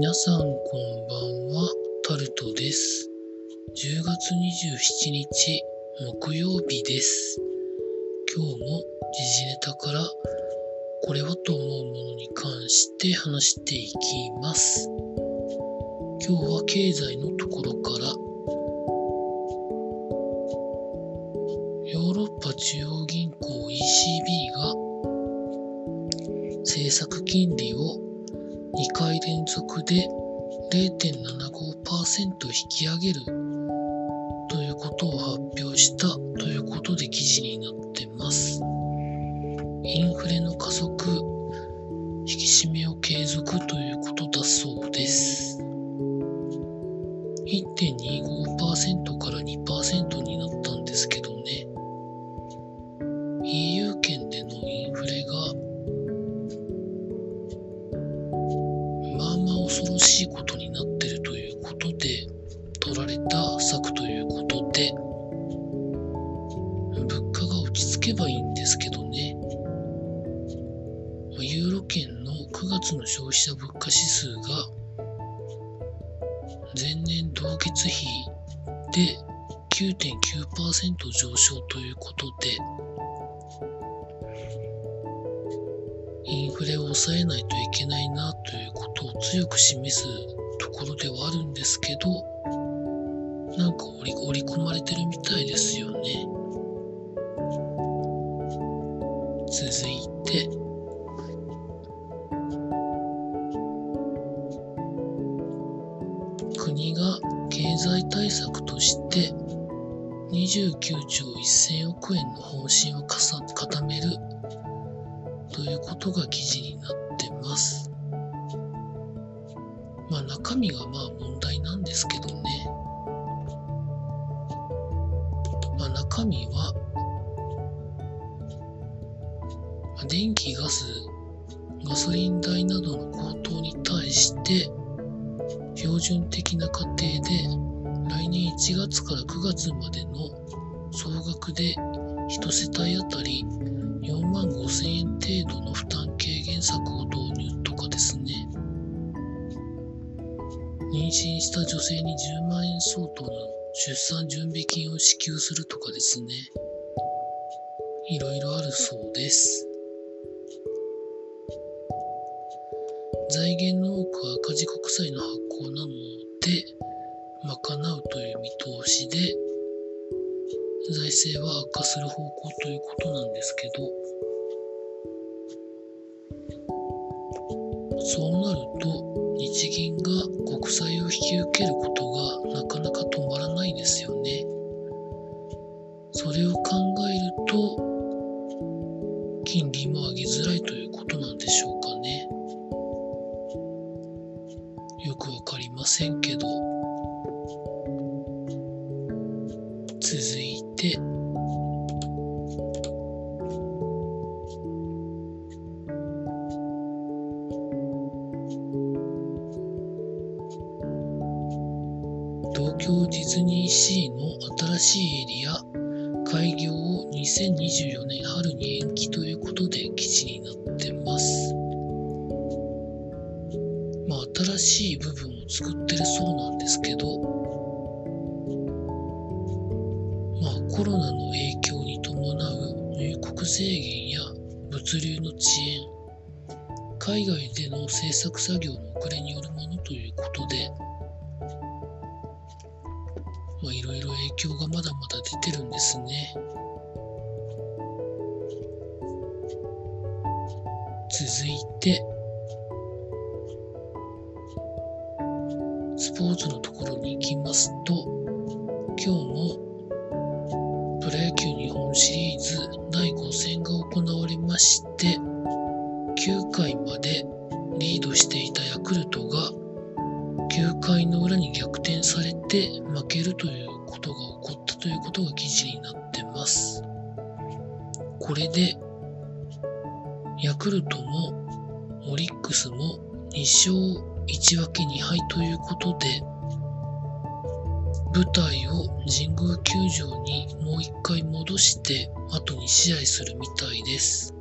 皆さんこんばんは、タルトです。10月27日木曜日です。今日も時事ネタからこれはと思うものに関して話していきます。今日は経済のところからヨーロッパ中央銀行 ECB が政策金利したということで記事になってます。インフレの加速、引き締めを継続ということだそうです。1.25%から2%になったんですけどね。EU 圏でのインフレがまあまあ恐ろしいこと上昇ということでインフレを抑えないといけないなということを強く示すところではあるんですけどなんか織り織り込まれてるみたいですよね。続いて。国が経済対策として29兆1000億円の方針を固めるということが記事になってます。まあ中身がまあ問題なんですけどね。まあ中身は、まあ電気、ガス、ガソリン代などの高騰に対して、標準的な家庭で来年1月から9月までの総額で1世帯あたり4万5千円程度の負担軽減策を導入とかですね。妊娠した女性に10万円相当の出産準備金を支給するとかですね。いろいろあるそうです。財源の多くは赤字国債の発行なので賄うという見通しで財政は悪化する方向ということなんですけどそうなると日銀が国債を引き受けることがなかなか止まらないですよね。それを考えると金利も上げづらいということなんでしょうかね。よくわかりませんけど。続いて東京ディズニーシーの新しいエリア開業を2024年春に延期ということで記事になってます。まあ新しい部分を作ってるそうなんですけどコロナの影響に伴う入国制限や物流の遅延海外での制作作業の遅れによるものということでまあいろいろ影響がまだまだ出てるんですね。続いて、スポーツのところに行きますと、今日も戦が行われまして、9回までリードしていたヤクルトが9回の裏に逆転されて負けるということが起こったということが記事になってます。これで、ヤクルトもオリックスも2勝1分け2敗ということで、舞台を神宮球場にもう一回戻して、あと2試合するみたいです。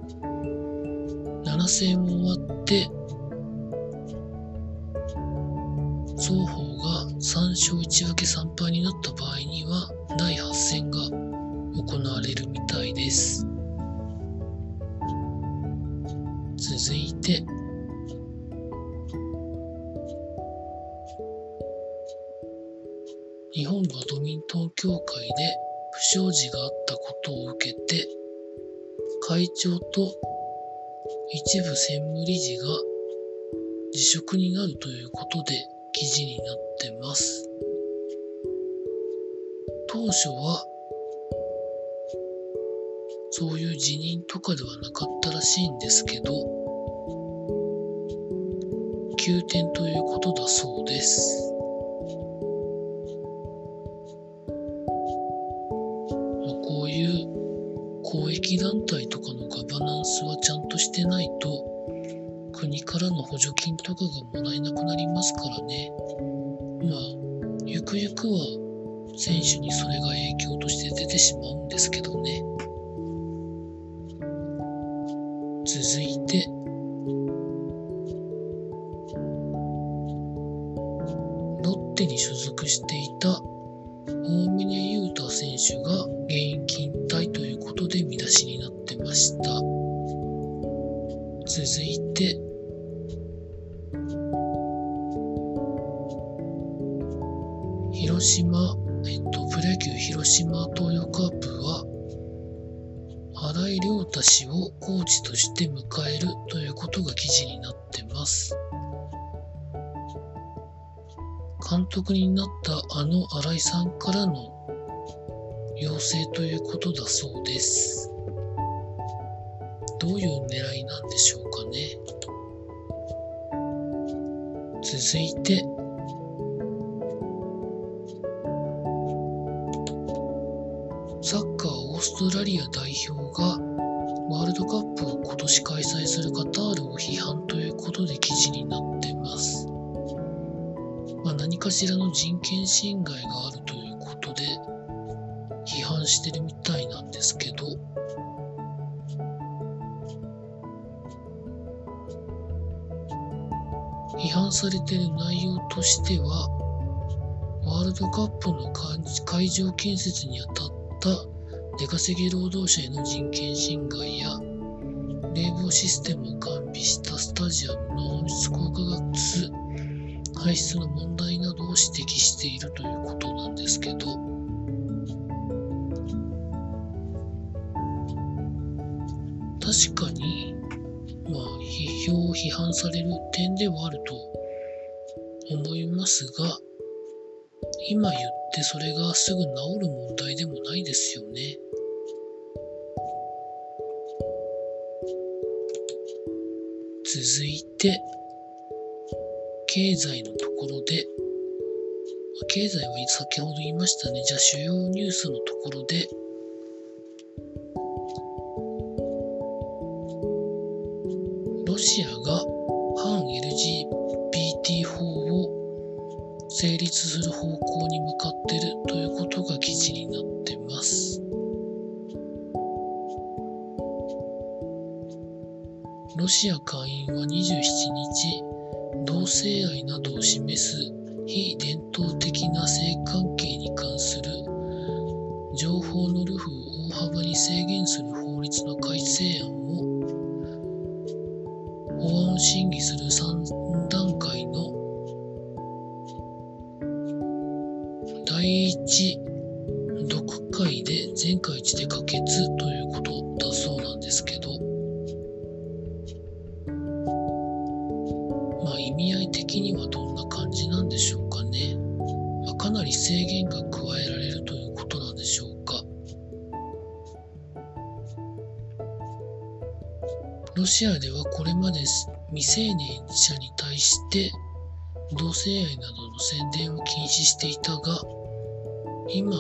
7戦終わって、双方が3勝1分け3敗になった場合には第8戦が行われるみたいです。続いて、日本バドミントン協会で不祥事があったことを受けて、会長と一部専務理事が辞職になるということで記事になってます。当初はそういう辞任とかではなかったらしいんですけど、急転ということだそうです。スはちゃんとしてないと、国からの補助金とかがもらえなくなりますからね。まあ、ゆくゆくは選手にそれが影響として出てしまうんですけどね。続いて、ロッテに所属していた大峰雄太選手が現役引退ということで見出しになってました。続いて、広島、えっと、プロ野球広島東洋カープは新井亮太氏をコーチとして迎えるということが記事になってます。監督になったあの新井さんからの要請ということだそうです。どういう狙いなんでしょうかね。続いて、サッカーオーストラリア代表がワールドカップを今年開催するカタールを批判ということで記事になっています。まあ、何かしらの人権侵害があるということで批判してるみたいなんですけど、批判されている内容としては、ワールドカップの会場建設にあたった出稼ぎ労働者への人権侵害や冷房システムを完備したスタジアムの温室効果ガス排出の問題などを指摘しているということなんですけど。確かにまあ批評批判される点ではあると思いますが今言ってそれがすぐ治る問題でもないですよね。続いて、経済のところで、経済は先ほど言いましたね。じゃあ主要ニュースのところで、シアが反 LGBT 法を成立する方向に向かってるということが記事になってます。ロシア下院は27日、同性愛などを示す非伝統的な性関係に関する情報のルフを大幅に制限する法律の改正案を法案を審議する3段階の第一読解で全会一致で可決ということだそうなんですけど、まあ意味合い的にはどんな感じなんでしょうかね。まあ、かなり制限が加えられるということなんでしょうか。ロシアではこれまで未成年者に対して同性愛などの宣伝を禁止していたが、今、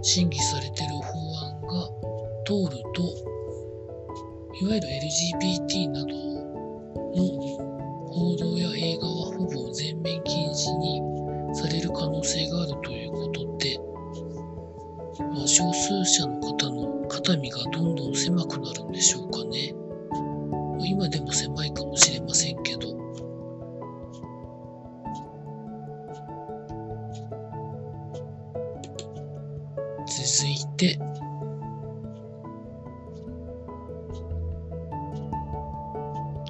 審議されている法案が通ると、いわゆる LGBT などの報道や映画はほぼ全面禁止にされる可能性があるということで、まあ、少数者の方の肩身がどんどん狭くな続いて、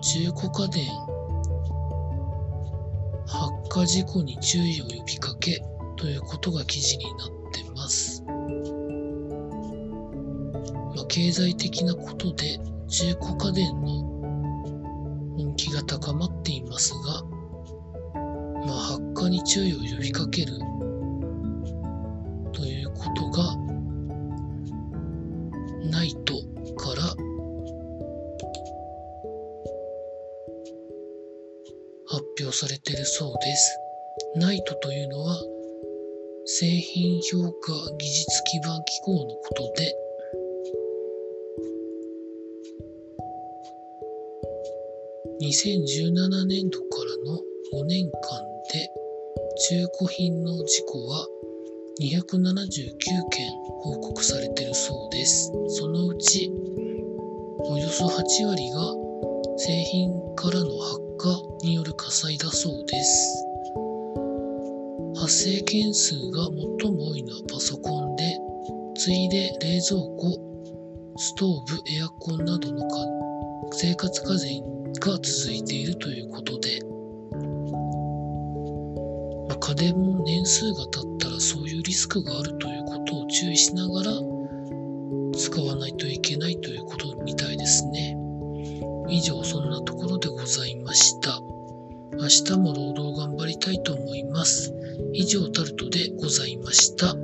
中古家電発火事故に注意を呼びかけということが記事になってます。まあ、経済的なことで中古家電の人気が高まっていますが、まあ、発火に注意を呼びかけるということがされているそうです。ナイトというのは製品評価技術基盤機構のことで2017年度からの5年間で中古品の事故は279件報告されているそうです。そのうちおよそ8割が製品からの発火による火災だそうです。発生件数が最も多いのはパソコンで、次いで冷蔵庫、ストーブ、エアコンなどの生活家電が続いているということで、まあ、家電も年数が経ったらそういうリスクがあるということを注意しながら以上そんなところでございました。明日も労働頑張りたいと思います。以上タルトでございました。